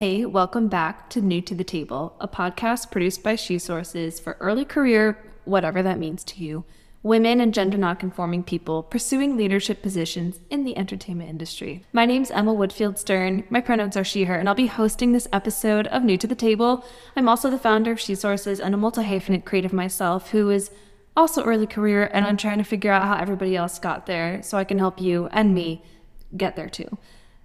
Hey, welcome back to New to the Table, a podcast produced by She Sources for early career, whatever that means to you, women and gender nonconforming people pursuing leadership positions in the entertainment industry. My name's Emma Woodfield Stern. My pronouns are she, her, and I'll be hosting this episode of New to the Table. I'm also the founder of She Sources and a multi hyphenate creative myself who is also early career, and I'm trying to figure out how everybody else got there so I can help you and me get there too.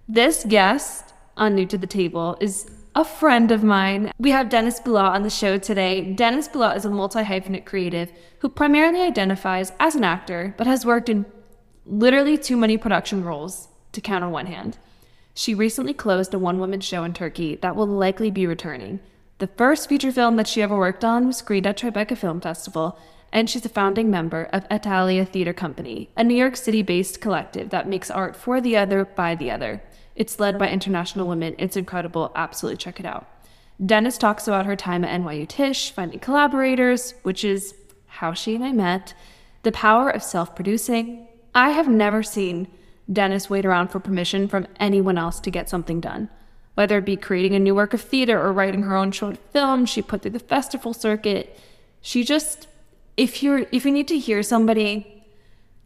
This guest on New to the Table is a friend of mine. We have Deniz Bulat on the show today. Deniz Bulat is a multi hyphenate creative who primarily identifies as an actor, but has worked in literally too many production roles to count on one hand. She recently closed a one woman show in Turkey that will likely be returning. The first feature film that she ever worked on was screened at Tribeca Film Festival, and she's a founding member of Et Alia Theater Company, a New York City based collective that makes art for the other by the other. It's led by international women. It's incredible. Absolutely check it out. Deniz talks about her time at NYU Tisch, finding collaborators, which is how she and I met, the power of self producing. I have never seen Deniz wait around for permission from anyone else to get something done. Whether it be creating a new work of theater or writing her own short film, she put through the festival circuit. She just, if you're, if you need to hear somebody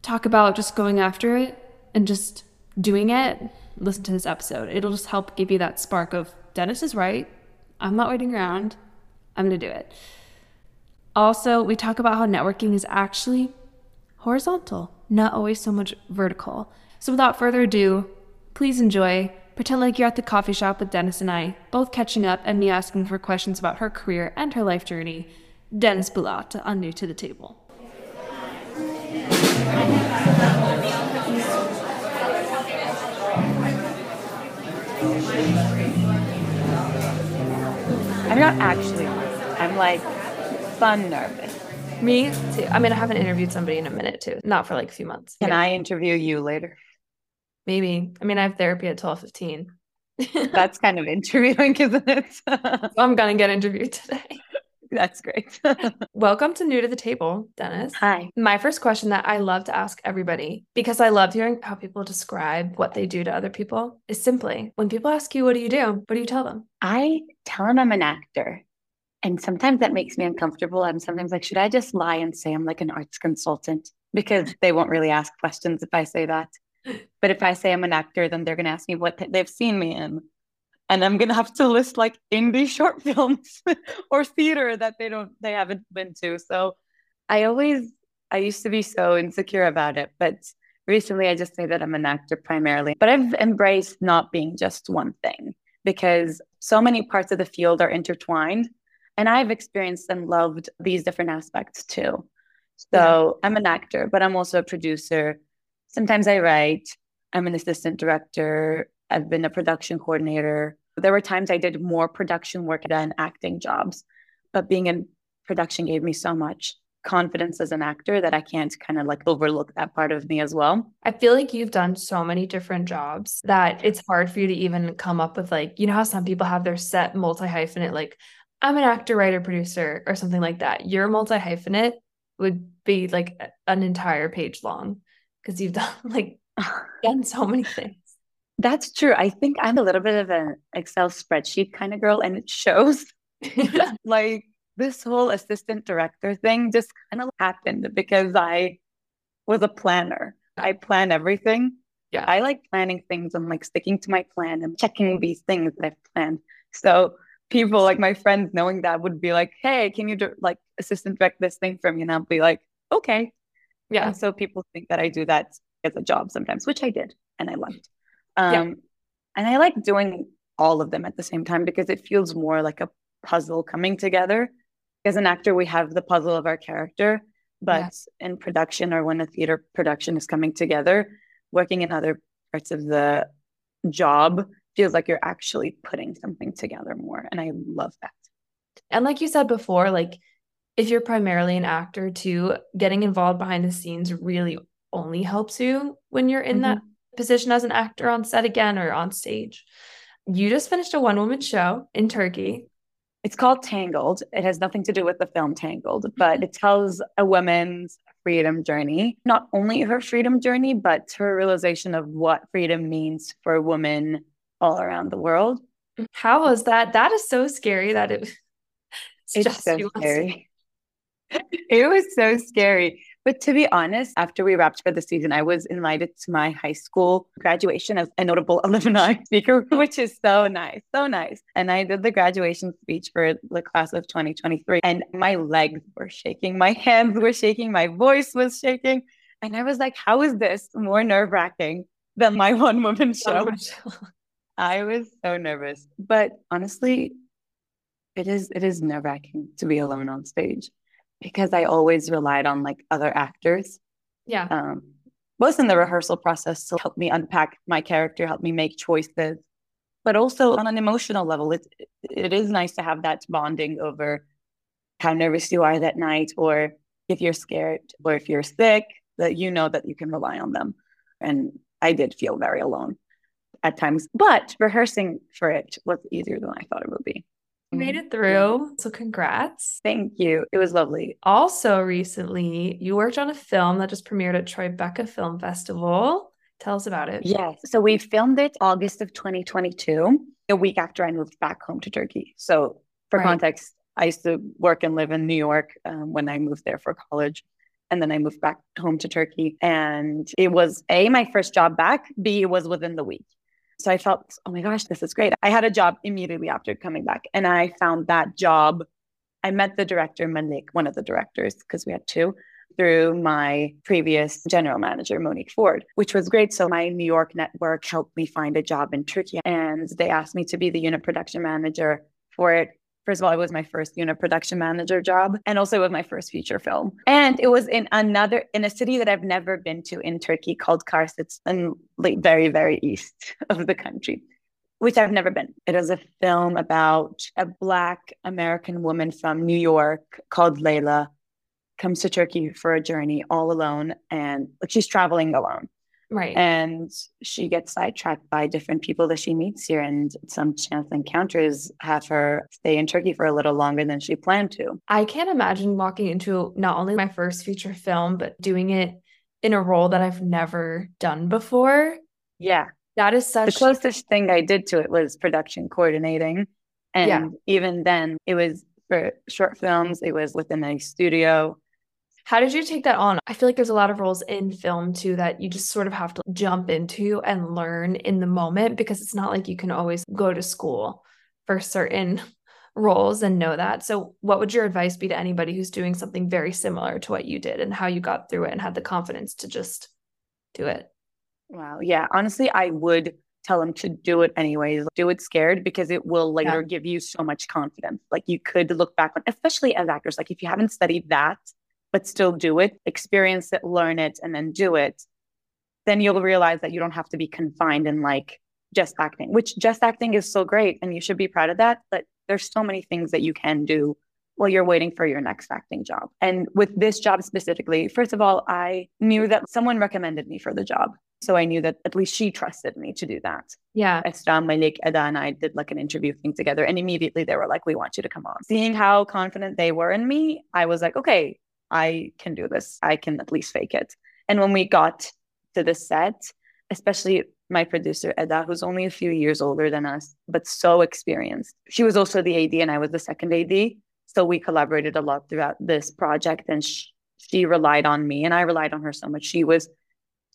talk about just going after it and just doing it, listen to this episode. It'll just help give you that spark of Deniz is right. I'm not waiting around. I'm going to do it. Also, we talk about how networking is actually horizontal, not always so much vertical. So, without further ado, please enjoy. Pretend like you're at the coffee shop with Deniz and I, both catching up and me asking for questions about her career and her life journey. Deniz Bulat on New to the Table. I'm not actually nervous. I'm like fun nervous. Me too. I mean, I haven't interviewed somebody in a minute too, not for like a few months. Can I interview you later? Maybe. I mean, I have therapy at twelve fifteen. That's kind of interviewing, isn't it? so I'm gonna get interviewed today. That's great. Welcome to New to the Table, Deniz. Hi. My first question that I love to ask everybody, because I love hearing how people describe what they do to other people, is simply when people ask you, What do you do? What do you tell them? I tell them I'm an actor. And sometimes that makes me uncomfortable. I'm sometimes like, should I just lie and say I'm like an arts consultant? Because they won't really ask questions if I say that. But if I say I'm an actor, then they're going to ask me what they've seen me in and I'm gonna have to list like indie short films or theater that they don't they haven't been to. So I always I used to be so insecure about it, but recently I just say that I'm an actor primarily. But I've embraced not being just one thing because so many parts of the field are intertwined and I've experienced and loved these different aspects too. So yeah. I'm an actor, but I'm also a producer. Sometimes I write. I'm an assistant director. I've been a production coordinator. There were times I did more production work than acting jobs, but being in production gave me so much confidence as an actor that I can't kind of like overlook that part of me as well. I feel like you've done so many different jobs that it's hard for you to even come up with like, you know how some people have their set multi hyphenate, like, I'm an actor, writer, producer, or something like that. Your multi hyphenate would be like an entire page long because you've done like done so many things. That's true. I think I'm a little bit of an Excel spreadsheet kind of girl, and it shows. like this whole assistant director thing just kind of happened because I was a planner. I plan everything. Yeah. I like planning things and like sticking to my plan and checking these things that I've planned. So people like my friends knowing that would be like, hey, can you do, like assistant direct this thing for me? And I'll be like, okay. Yeah. And so people think that I do that as a job sometimes, which I did and I loved. Um, yeah. And I like doing all of them at the same time because it feels more like a puzzle coming together. As an actor, we have the puzzle of our character, but yeah. in production or when a theater production is coming together, working in other parts of the job feels like you're actually putting something together more. And I love that. And like you said before, like if you're primarily an actor too, getting involved behind the scenes really only helps you when you're in mm-hmm. that position as an actor on set again or on stage. You just finished a one woman show in Turkey. It's called Tangled. It has nothing to do with the film Tangled, mm-hmm. but it tells a woman's freedom journey. Not only her freedom journey, but her realization of what freedom means for a woman all around the world. How was that? That is so scary that it it's, it's just so scary. it was so scary. But to be honest, after we wrapped for the season, I was invited to my high school graduation as a notable alumni speaker, which is so nice, so nice. And I did the graduation speech for the class of 2023, and my legs were shaking, my hands were shaking, my voice was shaking. And I was like, how is this more nerve wracking than my one woman oh show? I was so nervous. But honestly, it is it is nerve wracking to be alone on stage because I always relied on like other actors. Yeah. Um, both in the rehearsal process to help me unpack my character, help me make choices, but also on an emotional level, it it is nice to have that bonding over how nervous you are that night, or if you're scared, or if you're sick, that you know that you can rely on them. And I did feel very alone at times, but rehearsing for it was easier than I thought it would be. You made it through. So congrats. Thank you. It was lovely. Also, recently, you worked on a film that just premiered at Tribeca Film Festival. Tell us about it. Yes. So we filmed it August of 2022, a week after I moved back home to Turkey. So for right. context, I used to work and live in New York um, when I moved there for college. And then I moved back home to Turkey. And it was A, my first job back, B, it was within the week. So I felt, oh my gosh, this is great. I had a job immediately after coming back, and I found that job. I met the director, Malik, one of the directors, because we had two, through my previous general manager, Monique Ford, which was great. So my New York network helped me find a job in Turkey, and they asked me to be the unit production manager for it First of all, it was my first unit production manager job, and also it was my first feature film. And it was in another in a city that I've never been to in Turkey called Kars. It's in like very very east of the country, which I've never been. It was a film about a Black American woman from New York called Layla comes to Turkey for a journey all alone, and like she's traveling alone Right. And she gets sidetracked by different people that she meets here, and some chance encounters have her stay in Turkey for a little longer than she planned to. I can't imagine walking into not only my first feature film, but doing it in a role that I've never done before. Yeah. That is such the closest thing I did to it was production coordinating. And yeah. even then, it was for short films, it was within a studio how did you take that on? I feel like there's a lot of roles in film too that you just sort of have to jump into and learn in the moment because it's not like you can always go to school for certain roles and know that. So, what would your advice be to anybody who's doing something very similar to what you did and how you got through it and had the confidence to just do it? Wow. Yeah. Honestly, I would tell them to do it anyways. Do it scared because it will later yeah. give you so much confidence. Like you could look back on, especially as actors, like if you haven't studied that but still do it, experience it, learn it, and then do it, then you'll realize that you don't have to be confined in like just acting, which just acting is so great and you should be proud of that. But there's so many things that you can do while you're waiting for your next acting job. And with this job specifically, first of all, I knew that someone recommended me for the job. So I knew that at least she trusted me to do that. Yeah. Esra, Malik, Eda, and I did like an interview thing together. And immediately they were like, we want you to come on. Seeing how confident they were in me, I was like, okay, I can do this. I can at least fake it. And when we got to the set, especially my producer, Eda, who's only a few years older than us, but so experienced. She was also the AD and I was the second AD. So we collaborated a lot throughout this project and she, she relied on me and I relied on her so much. She was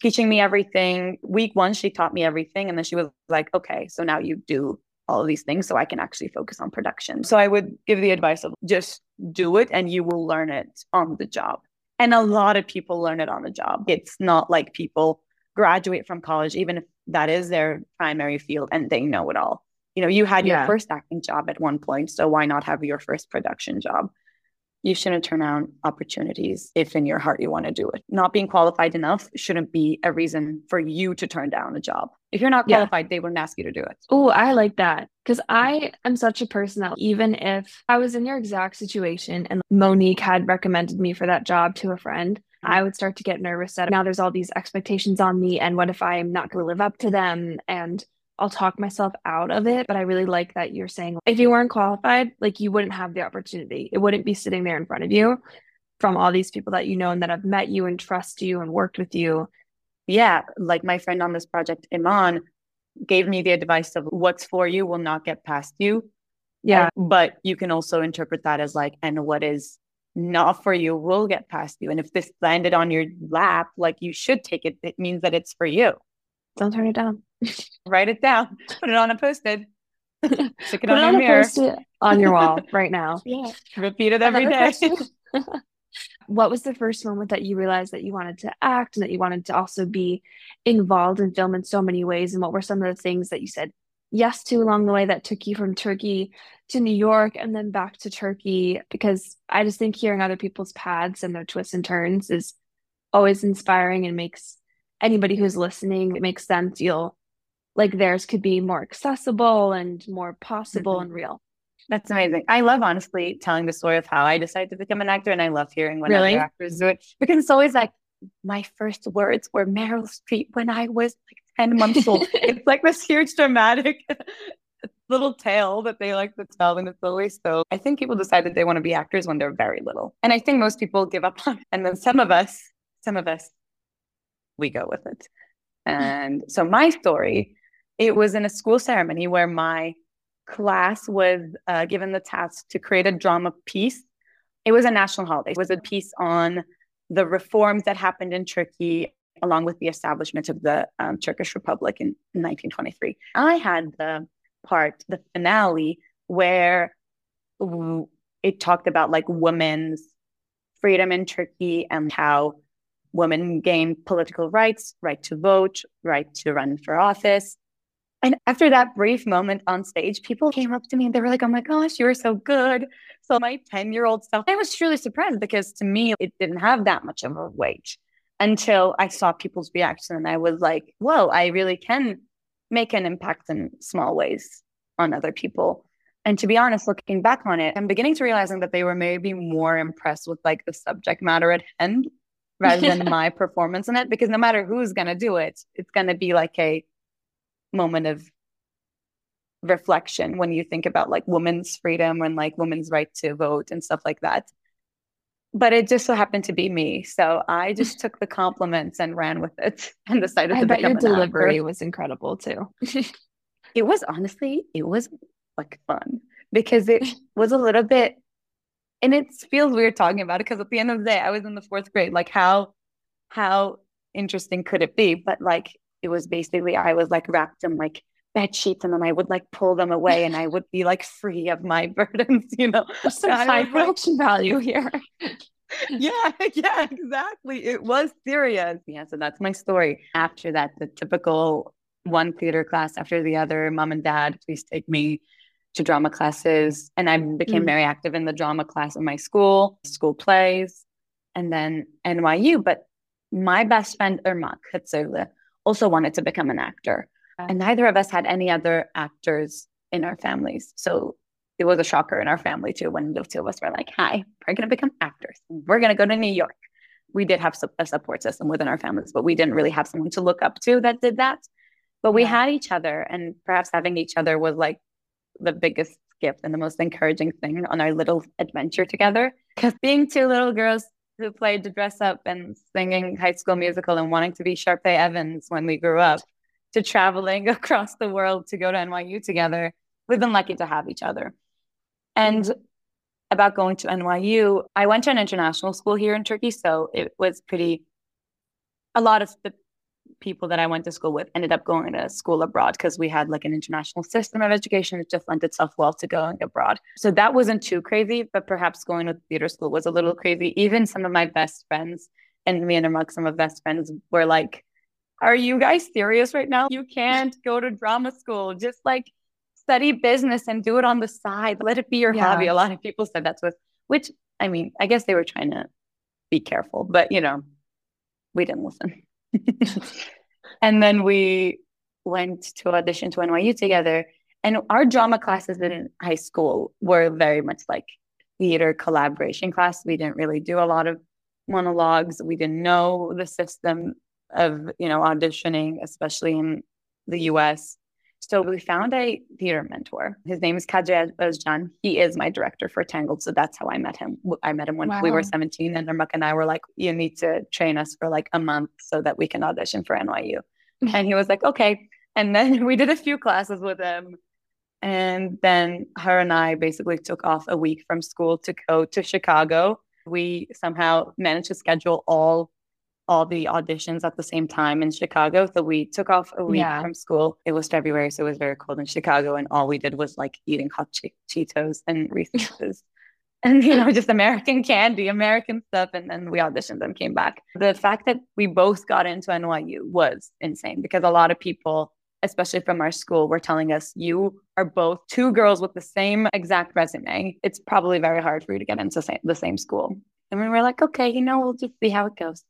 teaching me everything. Week one, she taught me everything. And then she was like, okay, so now you do all of these things so I can actually focus on production. So I would give the advice of just do it and you will learn it on the job. And a lot of people learn it on the job. It's not like people graduate from college, even if that is their primary field and they know it all. You know, you had your yeah. first acting job at one point, so why not have your first production job? you shouldn't turn down opportunities if in your heart you want to do it. Not being qualified enough shouldn't be a reason for you to turn down a job. If you're not qualified, yeah. they wouldn't ask you to do it. Oh, I like that. Because I am such a person that even if I was in your exact situation and Monique had recommended me for that job to a friend, I would start to get nervous that now there's all these expectations on me. And what if I'm not going to live up to them? And I'll talk myself out of it. But I really like that you're saying if you weren't qualified, like you wouldn't have the opportunity. It wouldn't be sitting there in front of you from all these people that you know and that have met you and trust you and worked with you. Yeah. Like my friend on this project, Iman, gave me the advice of what's for you will not get past you. Yeah. But you can also interpret that as like, and what is not for you will get past you. And if this landed on your lap, like you should take it. It means that it's for you. Don't turn it down. Write it down, put it on a post-it, stick it Put on it your on mirror. on your wall right now. Yeah. Repeat it every Another day. What was the first moment that you realized that you wanted to act and that you wanted to also be involved in film in so many ways? And what were some of the things that you said yes to along the way that took you from Turkey to New York and then back to Turkey? Because I just think hearing other people's paths and their twists and turns is always inspiring and makes anybody who's listening, it makes them feel like theirs could be more accessible and more possible Mhm. and real. That's amazing. I love honestly telling the story of how I decided to become an actor, and I love hearing when Really? other actors do it because it's always like my first words were Meryl Streep when I was like ten months old. it's like this huge dramatic little tale that they like to tell, and it's always so. I think people decide that they want to be actors when they're very little, and I think most people give up on it. And then some of us, some of us, we go with it. And so my story, it was in a school ceremony where my class was uh, given the task to create a drama piece. It was a national holiday. It was a piece on the reforms that happened in Turkey along with the establishment of the um, Turkish Republic in, in 1923. I had the part, the finale, where it talked about like women's freedom in Turkey and how women gained political rights, right to vote, right to run for office. And after that brief moment on stage, people came up to me and they were like, oh my gosh, you were so good. So my 10 year old self, I was truly surprised because to me, it didn't have that much of a weight until I saw people's reaction. And I was like, whoa, I really can make an impact in small ways on other people. And to be honest, looking back on it, I'm beginning to realizing that they were maybe more impressed with like the subject matter at hand rather than my performance in it. Because no matter who's going to do it, it's going to be like a moment of reflection when you think about like women's freedom and like women's right to vote and stuff like that. But it just so happened to be me. So I just took the compliments and ran with it and decided I to bet your delivery was incredible too. It was honestly, it was like fun because it was a little bit, and it feels weird talking about it because at the end of the day, I was in the fourth grade. Like how, how interesting could it be? But like it was basically, I was like wrapped in like bed sheets and then I would like pull them away and I would be like free of my burdens, you know? There's some I high production value here. yeah, yeah, exactly. It was serious. Yeah, so that's my story. After that, the typical one theater class after the other, mom and dad, please take me to drama classes. And I became Mm. very active in the drama class in my school, school plays, and then NYU. But my best friend, Irmak Hatzoglu, also wanted to become an actor. And neither of us had any other actors in our families. So it was a shocker in our family too when the two of us were like, hi, we're going to become actors. We're going to go to New York. We did have a support system within our families, but we didn't really have someone to look up to that did that. But we had each other, and perhaps having each other was like the biggest gift and the most encouraging thing on our little adventure together. Because being two little girls who played to dress up and singing High School Musical and wanting to be Sharpay Evans when we grew up, to traveling across the world to go to NYU together, we've been lucky to have each other. And about going to NYU, I went to an international school here in Turkey, so it was pretty. A lot of the people that I went to school with ended up going to school abroad because we had like an international system of education. It just lent itself well to going abroad. So that wasn't too crazy, but perhaps going to theater school was a little crazy. Even some of my best friends and me and among some of best friends were like, Are you guys serious right now? You can't go to drama school. Just like study business and do it on the side. Let it be your Yeah. hobby. A lot of people said that's what, which I mean, I guess they were trying to be careful, but you know, we didn't listen. and then we went to audition to NYU together. And our drama classes in high school were very much like theater collaboration class. We didn't really do a lot of monologues. We didn't know the system of, you know, auditioning, especially in the US. So we found a theater mentor. His name is Kadri Özcan. He is my director for Tangled. So that's how I met him. I met him when we were 17 and Irmak and I were like, you need to train us for like a month so that we can audition for NYU. and he was like, okay. And then we did a few classes with him. And then her and I basically took off a week from school to go to Chicago. We somehow managed to schedule all all the auditions at the same time in Chicago. So we took off a week yeah. from school. It was February, so it was very cold in Chicago, and all we did was like eating hot che- Cheetos and Reese's. and you know just american candy american stuff and then we auditioned and came back the fact that we both got into nyu was insane because a lot of people especially from our school were telling us you are both two girls with the same exact resume it's probably very hard for you to get into the same school and we were like okay you know we'll just see how it goes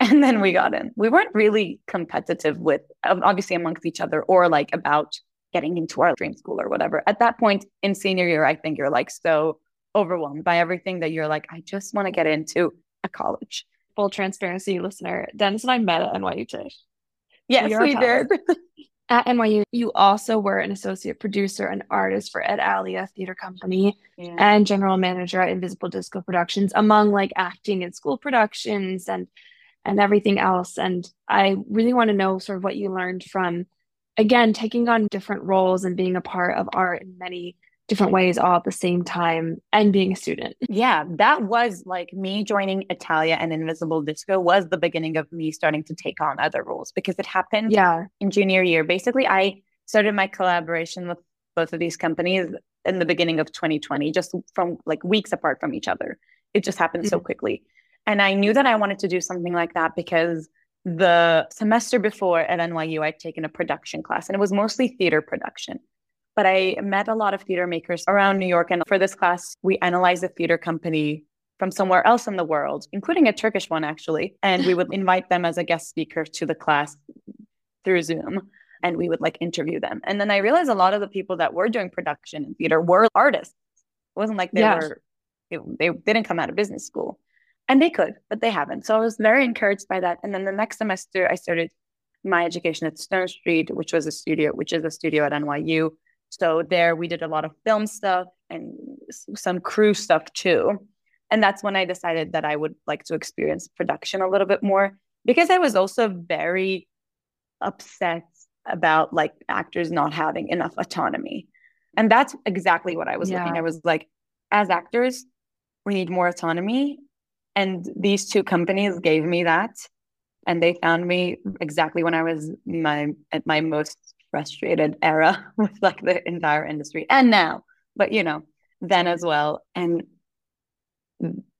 and then we got in we weren't really competitive with obviously amongst each other or like about getting into our dream school or whatever at that point in senior year i think you're like so overwhelmed by everything that you're like, I just want to get into a college. Full transparency, listener. Deniz and I met at NYU too. Yes, we, we did. at NYU, you also were an associate producer and artist for Et Alia Theater Company yeah. and general manager at Invisible Disco Productions, among like acting and school productions and and everything else. And I really want to know sort of what you learned from again taking on different roles and being a part of art in many different ways all at the same time and being a student. Yeah, that was like me joining Et Alia and Invisible Disco was the beginning of me starting to take on other roles because it happened yeah. in junior year. Basically, I started my collaboration with both of these companies in the beginning of 2020, just from like weeks apart from each other. It just happened mm-hmm. so quickly. And I knew that I wanted to do something like that because the semester before at NYU, I'd taken a production class and it was mostly theater production but I met a lot of theater makers around New York. And for this class, we analyzed a theater company from somewhere else in the world, including a Turkish one, actually. And we would invite them as a guest speaker to the class through Zoom and we would like interview them. And then I realized a lot of the people that were doing production in theater were artists. It wasn't like they yeah. were, it, they didn't come out of business school and they could, but they haven't. So I was very encouraged by that. And then the next semester, I started my education at Stone Street, which was a studio, which is a studio at NYU. So there we did a lot of film stuff and some crew stuff too. And that's when I decided that I would like to experience production a little bit more because I was also very upset about like actors not having enough autonomy. And that's exactly what I was yeah. looking. I was like, as actors, we need more autonomy. And these two companies gave me that. And they found me exactly when I was my at my most frustrated era with like the entire industry and now, but you know, then as well. And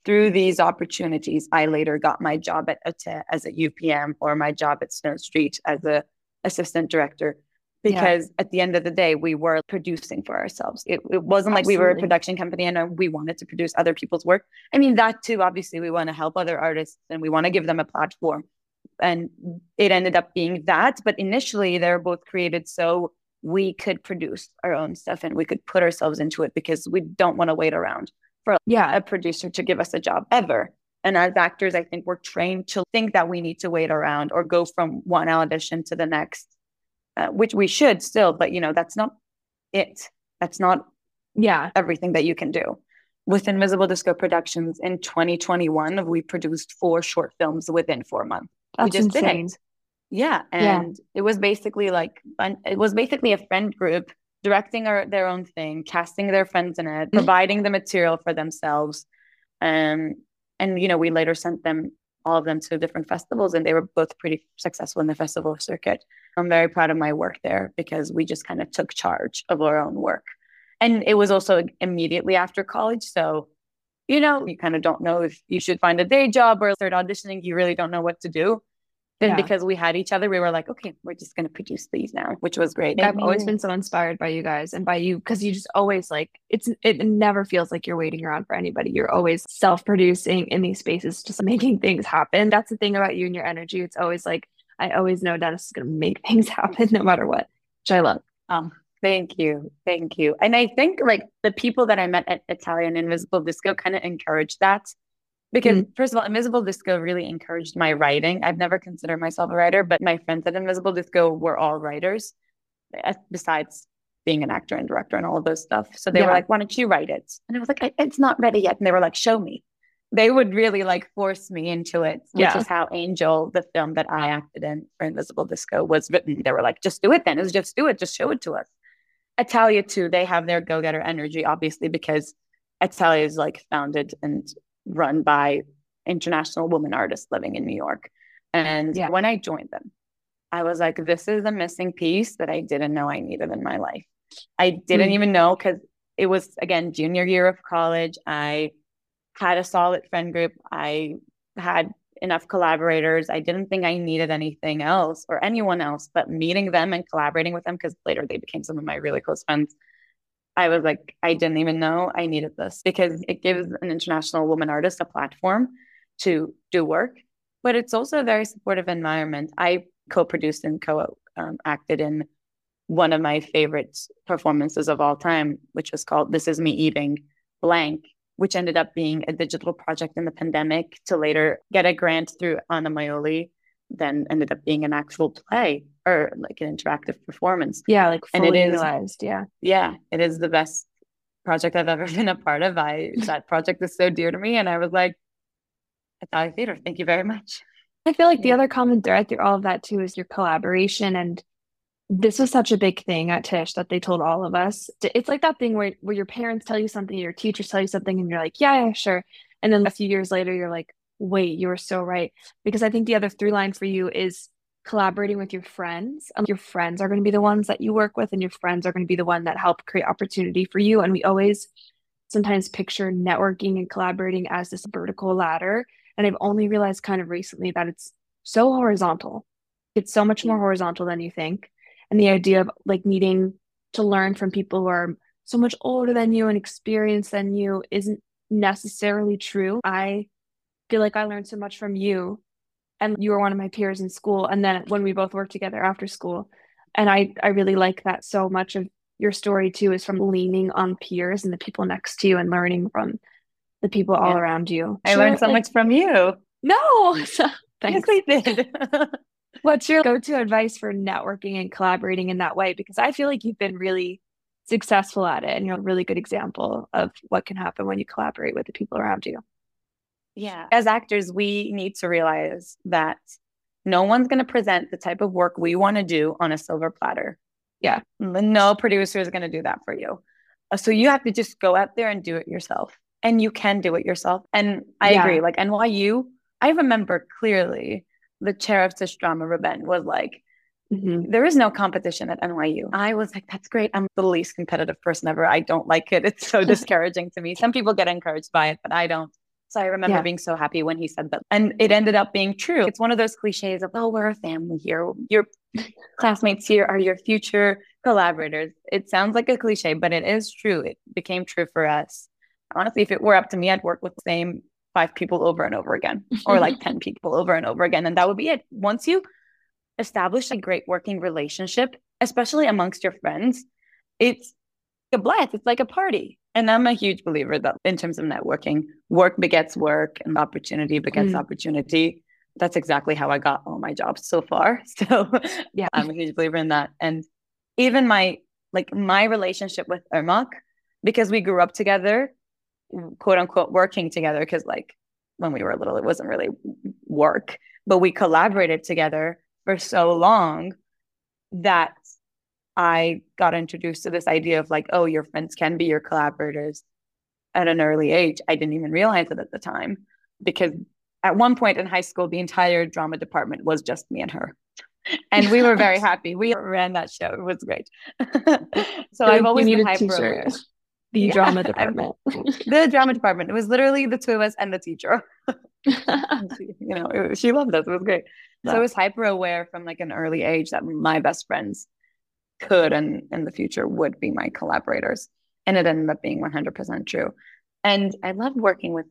through these opportunities, I later got my job at ATE as a UPM or my job at Stone Street as a assistant director because yeah. at the end of the day we were producing for ourselves. It, it wasn't Absolutely. like we were a production company and uh, we wanted to produce other people's work. I mean that too obviously we want to help other artists and we want to give them a platform. And it ended up being that but initially they were both created so we could produce our own stuff and we could put ourselves into it because we don't want to wait around for yeah. a producer to give us a job ever. And as actors i think we're trained to think that we need to wait around or go from one audition to the next uh, which we should still but you know that's not it that's not yeah everything that you can do with invisible disco productions in 2021 we produced four short films within four months that's we just insane. didn't. Yeah, and yeah. it was basically like it was basically a friend group directing our, their own thing, casting their friends in it, mm-hmm. providing the material for themselves, um, and you know we later sent them all of them to different festivals, and they were both pretty successful in the festival circuit. I'm very proud of my work there because we just kind of took charge of our own work, and it was also immediately after college, so you know, you kind of don't know if you should find a day job or start auditioning. You really don't know what to do. Then yeah. because we had each other, we were like, okay, we're just going to produce these now, which was great. I've always been so inspired by you guys and by you because you just always like it's it never feels like you're waiting around for anybody. You're always self-producing in these spaces, just making things happen. That's the thing about you and your energy. It's always like I always know Deniz is going to make things happen no matter what, which I love. Um, Thank you. Thank you. And I think like the people that I met at Et Alia and Invisible Disco kind of encouraged that. Because mm first of all, Invisible Disco really encouraged my writing. I've never considered myself a writer, but my friends at Invisible Disco were all writers, eh, besides being an actor and director and all of those stuff. So they yeah. were like, "Why don't you write it?" And I was like, "It's not ready yet." And they were like, "Show me." they would really like force me into it, which Yeah. is how Angel, the film that I acted in for Invisible Disco, was written. They were like, just do it then. It's just do it. Just show it to us. Et Alia too, they have their go-getter energy, obviously, because Et Alia is like founded and run by international women artists living in New York. And Yeah. when I joined them, I was like, this is a missing piece that I didn't know I needed in my life. I didn't Mm. even know because it was again junior year of college. I had a solid friend group. I had enough collaborators. I didn't think I needed anything else or anyone else, but meeting them and collaborating with them because later they became some of my really close friends. I was like, I didn't even know I needed this because it gives an international woman artist a platform to do work, but it's also a very supportive environment. I co-produced and co-acted in one of my favorite performances of all time, which was called "This Is Me Eating Blank," which ended up being a digital project in the pandemic to later get a grant through Anna Maioli, then ended up being an actual play or like an interactive performance. Yeah, like And it fully is- Yeah. Yeah, it is the best project I've ever been a part of. I that project is so dear to me, and I was like, Et Alia Theater, thank you very much. I feel like the other common thread through all of that too is your collaboration. And this was such a big thing at Tisch that they told all of us. It's like that thing where, where your parents tell you something, your teachers tell you something, and you're like, yeah, yeah, sure. And then a few years later, you're like, wait, you were so right. Because I think the other through line for you is collaborating with your friends. And your friends are going to be the ones that you work with, and your friends are going to be the one that help create opportunity for you. And we always sometimes picture networking and collaborating as this vertical ladder. And I've only realized kind of recently that it's so horizontal. It's so much more horizontal than you think. And the idea of like needing to learn from people who are so much older than you and experienced than you isn't necessarily true. I feel like I learned so much from you and you were one of my peers in school and then when we both worked together after school. And I I really like that so much of your story too is from leaning on peers and the people next to you and learning from the people all around you. I learned so like- much from you. No. Yes, Thanks. I did. What's your go-to advice for networking and collaborating in that way? Because I feel like you've been really successful at it and you're a really good example of what can happen when you collaborate with the people around you. Yeah. As actors, we need to realize that no one's going to present the type of work we want to do on a silver platter. Yeah. No producer is going to do that for you. Uh, So you have to just go out there and do it yourself. And you can do it yourself. And I Yeah. agree. Like NYU, I remember clearly the chair of Tisch Drama, Ruben, was like, Mhm. there is no competition at NYU. I was like, that's great. I'm the least competitive person ever. I don't like it. It's so discouraging to me. Some people get encouraged by it, but I don't. So I remember Yeah. being so happy when he said that. And it ended up being true. It's one of those cliches of, oh, we're a family here. Your classmates here are your future collaborators. It sounds like a cliche, but it is true. It became true for us. Honestly, if it were up to me, I'd work with the same five people over and over again, or like 10 people over and over again. And that would be it. Once you establish a great working relationship, especially amongst your friends, it's a blast. It's like a party. And I'm a huge believer that in terms of networking, work begets work and opportunity begets Mm. opportunity. That's exactly how I got all my jobs so far. So Yeah. I'm a huge believer in that. And even my like my relationship with Irmak, because we grew up together, quote unquote working together, because like when we were little, it wasn't really work, but we collaborated together for so long that I got introduced to this idea of like, oh, your friends can be your collaborators at an early age. I didn't even realize it at the time because at one point in high school, the entire drama department was just me and her. And we were very happy. We ran that show. It was great. so I've always been hyper aware. The Yeah. drama department. The drama department. It was literally the two of us and the teacher. She, you know, it, she loved us. It was great. So I was hyper aware from like an early age that my best friends could and in the future would be my collaborators. And it ended up being 100% true. And I love working with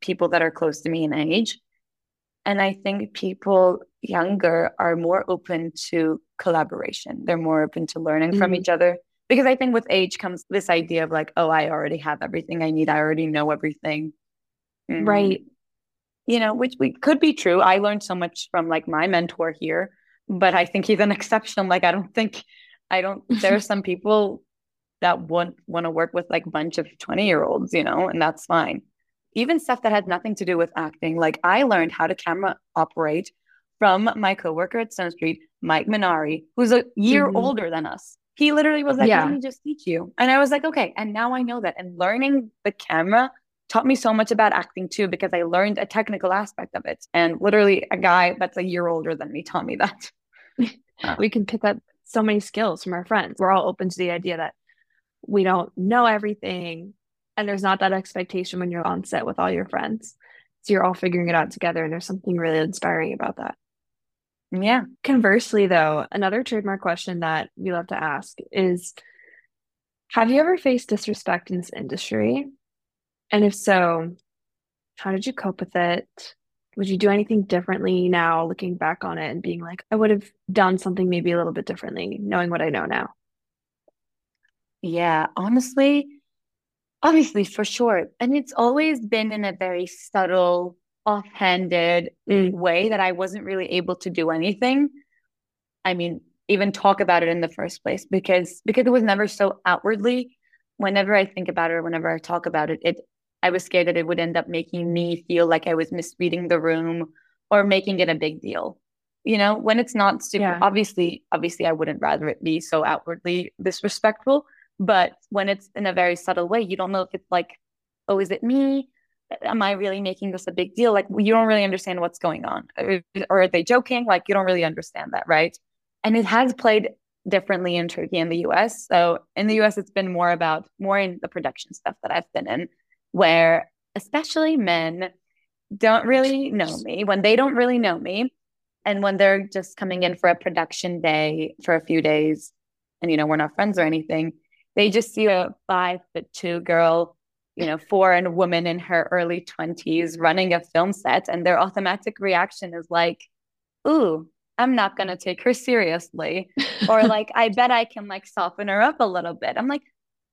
people that are close to me in age. And I think people younger are more open to collaboration. They're more open to learning from Mhm. each other. Because I think with age comes this idea of like, oh, I already have everything I need. I already know everything. Mm, Right. you know, which we could be true. I learned so much from like my mentor here, but I think he's an exception. Like I don't think I don't there are some people that want want to work with like a bunch of 20 year olds, you know, and that's fine. even stuff that had nothing to do with acting. Like I learned how to camera operate from my coworker at Stone Street, Mike Minari, who's a year mm-hmm. older than us. He literally was like, yeah. let me just teach you. And I was like, okay. And now I know that. And learning the camera taught me so much about acting too, because I learned a technical aspect of it. And literally a guy that's a year older than me taught me that. we can pick up so many skills from our friends. We're all open to the idea that we don't know everything. And there's not that expectation when you're on set with all your friends. So you're all figuring it out together. And there's something really inspiring about that. Yeah. Conversely, though, another trademark question that we love to ask is Have you ever faced disrespect in this industry? And if so, how did you cope with it? Would you do anything differently now, looking back on it and being like, I would have done something maybe a little bit differently, knowing what I know now? Yeah, honestly, obviously, for sure. And it's always been in a very subtle, offhanded mm. way that I wasn't really able to do anything. I mean, even talk about it in the first place because because it was never so outwardly. Whenever I think about it or whenever I talk about it, it I was scared that it would end up making me feel like I was misreading the room or making it a big deal. You know, when it's not super yeah. obviously, obviously I wouldn't rather it be so outwardly disrespectful. But when it's in a very subtle way, you don't know if it's like, oh, is it me? Am I really making this a big deal? Like, you don't really understand what's going on. Or, or are they joking? Like, you don't really understand that, right? And it has played differently in Turkey and the US. So in the US, it's been more about more in the production stuff that I've been in, where especially men don't really know me. When they don't really know me, and when they're just coming in for a production day for a few days, and you know, we're not friends or anything, they just see a five foot two girl, you know, foreign woman in her early 20s running a film set, and their automatic reaction is like, ooh, I'm not going to take her seriously. or like, I bet I can like soften her up a little bit. I'm like,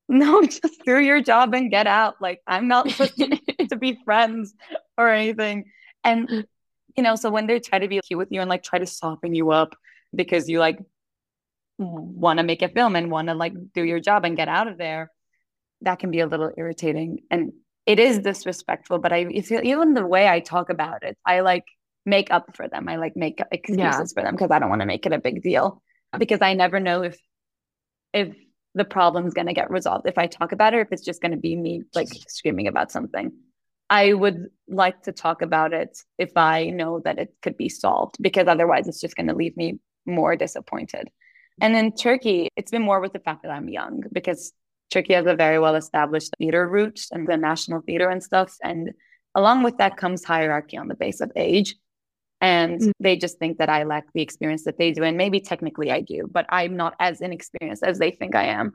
no, just do your job and get out. Like, I'm not looking to be friends or anything. And, you know, so when they try to be cute with you and like try to soften you up because you like want to make a film and want to like do your job and get out of there, that can be a little irritating. And it is disrespectful, but I feel even the way I talk about it, I like make up for them. I like make excuses yeah. for them because I don't want to make it a big deal because I never know if if the problem's going to get resolved if I talk about it, if it's just going to be me like screaming about something. I would like to talk about it if I know that it could be solved because otherwise it's just going to leave me more disappointed. And in Turkey, it's been more with the fact that I'm young because Turkey has a very well established theater route and the national theater and stuff. And along with that comes hierarchy on the base of age. And mm-hmm. they just think that I lack the experience that they do. And maybe technically I do, but I'm not as inexperienced as they think I am.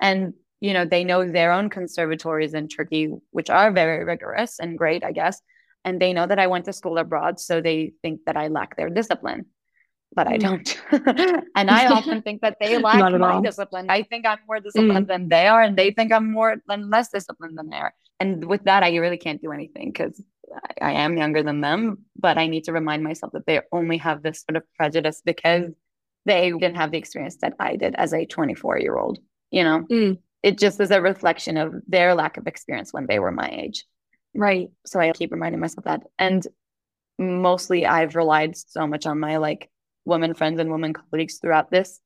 And, you know, they know their own conservatories in Turkey, which are very rigorous and great, I guess. And they know that I went to school abroad. So they think that I lack their discipline but I mm. don't. and I often think that they lack my all. discipline. I think I'm more disciplined mm. than they are, and they think I'm more than less disciplined than they are. And with that, I really can't do anything because I, am younger than them. But I need to remind myself that they only have this sort of prejudice because they didn't have the experience that I did as a 24 year old. You know, mm. it just is a reflection of their lack of experience when they were my age. Right. So I keep reminding myself that. And mostly I've relied so much on my like women friends and women colleagues throughout this.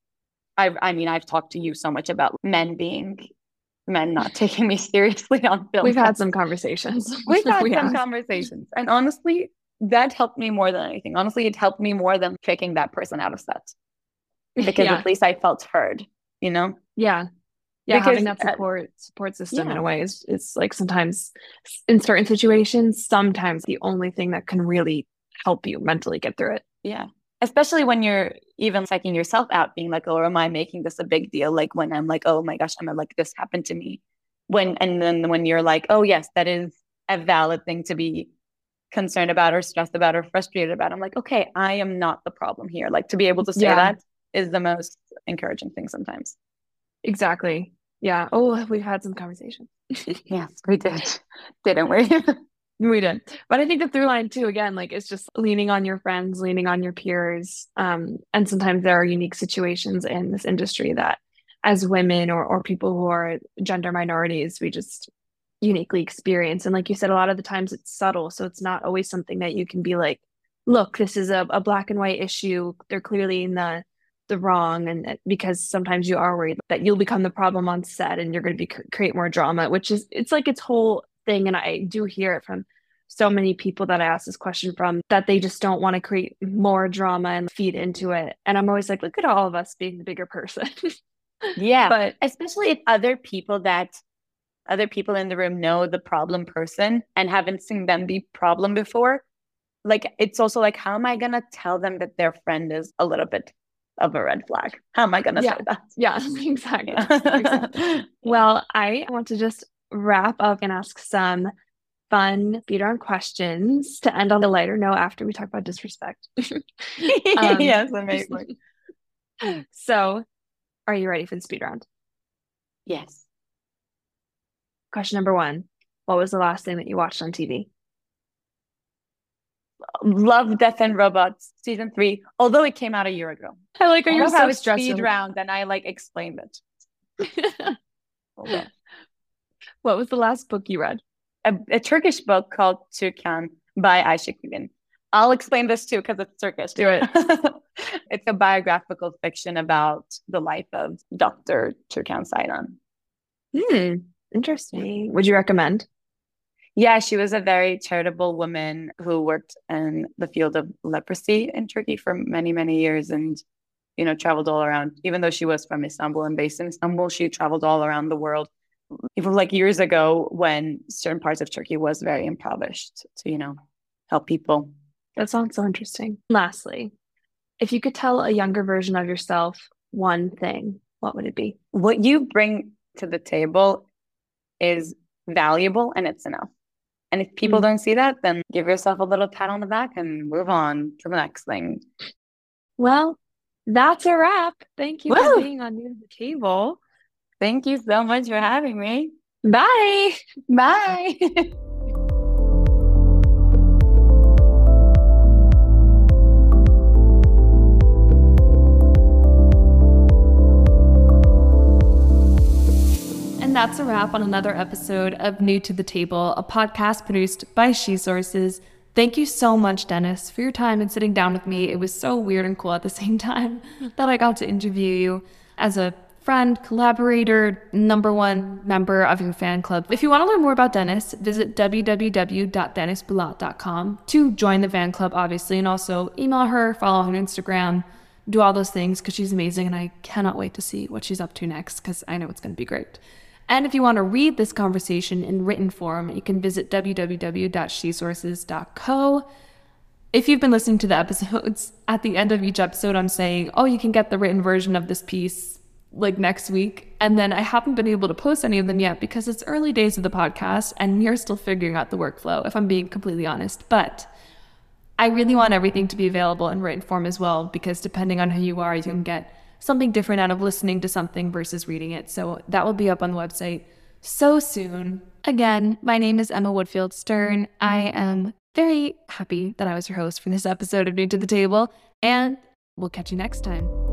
I I mean, I've talked to you so much about men being men not taking me seriously on film. We've had some conversations. We've had we some have. conversations. And honestly, that helped me more than anything. Honestly, it helped me more than kicking that person out of set. Because yeah. at least I felt heard, you know? Yeah. Yeah, because, having that uh, support support system yeah. in a way is it's like sometimes in certain situations, sometimes the only thing that can really help you mentally get through it. Yeah especially when you're even psyching yourself out, being like, oh, am I making this a big deal? Like when I'm like, oh my gosh, I'm like, this happened to me. When, and then when you're like, oh, yes, that is a valid thing to be concerned about or stressed about or frustrated about. I'm like, okay, I am not the problem here. Like to be able to say yeah. that is the most encouraging thing sometimes. Exactly. Yeah. Oh, we've had some conversations. yes, we did. Didn't we? we did but i think the through line too again like it's just leaning on your friends leaning on your peers um, and sometimes there are unique situations in this industry that as women or, or people who are gender minorities we just uniquely experience. And like you said, a lot of the times it's subtle. So it's not always something that you can be like, look, this is a, a black and white issue. They're clearly in the the wrong and because sometimes you are worried that you'll become the problem on set and you're going to be create more drama which is it's like its whole thing and i do hear it from so many people that i ask this question from that they just don't want to create more drama and feed into it. And i'm always like look at all of us being the bigger person. Yeah but especially if other people that other people in the room know the problem person and haven't seen them be problem before like it's also like how am i going to tell them that their friend is a little bit of a red flag? How am i going to yeah. say that? Yeah exactly. exactly. Well i want to just wrap up and ask some fun speed round questions to end on a lighter note after we talk about disrespect um, yes amazing so are you ready for the speed round yes Question number one What was the last thing that you watched on TV? Love Death and Robots season three, although it came out a year ago. I like how you're so stressed. Speed round, and I like explained it. What was the last book you read? A, a Turkish book called Türkan by Ayşe Kulin. I'll explain this too because it's Turkish. Do it. it's a biographical fiction about the life of Dr. Türkan Saylan. Hmm. Interesting. Would you recommend? Yeah, she was a very charitable woman who worked in the field of leprosy in Turkey for many, many years and, you know, traveled all around. Even though she was from Istanbul and based in Istanbul, she traveled all around the world. Even like years ago when certain parts of Turkey was very impoverished to, you know, help people. That sounds so interesting. Lastly, if you could tell a younger version of yourself one thing, what would it be? What you bring to the table is valuable and it's enough. And if people mm don't see that, then give yourself a little pat on the back and move on to the next thing. Well, that's a wrap. Thank you Woo! for being on the table. Thank you so much for having me. Bye. Bye. And that's a wrap on another episode of New to the Table, a podcast produced by She Sources. Thank you so much, Deniz, for your time and sitting down with me. It was so weird and cool at the same time that I got to interview you as a friend, collaborator, number one member of your fan club. If you want to learn more about Deniz, visit www.denizbulat.com to join the fan club, obviously, and also email her, follow her on Instagram, do all those things because she's amazing and I cannot wait to see what she's up to next because I know it's going to be great. And if you want to read this conversation in written form, you can visit www.shesources.co. If you've been listening to the episodes, at the end of each episode, I'm saying, oh, you can get the written version of this piece like next week. And then I haven't been able to post any of them yet because it's early days of the podcast and we're still figuring out the workflow, if I'm being completely honest. But I really want everything to be available in written form as well because depending on who you are, you can get something different out of listening to something versus reading it. So that will be up on the website so soon. Again, my name is Emma Woodfield Stern. I am very happy that I was your host for this episode of New to the Table, and we'll catch you next time.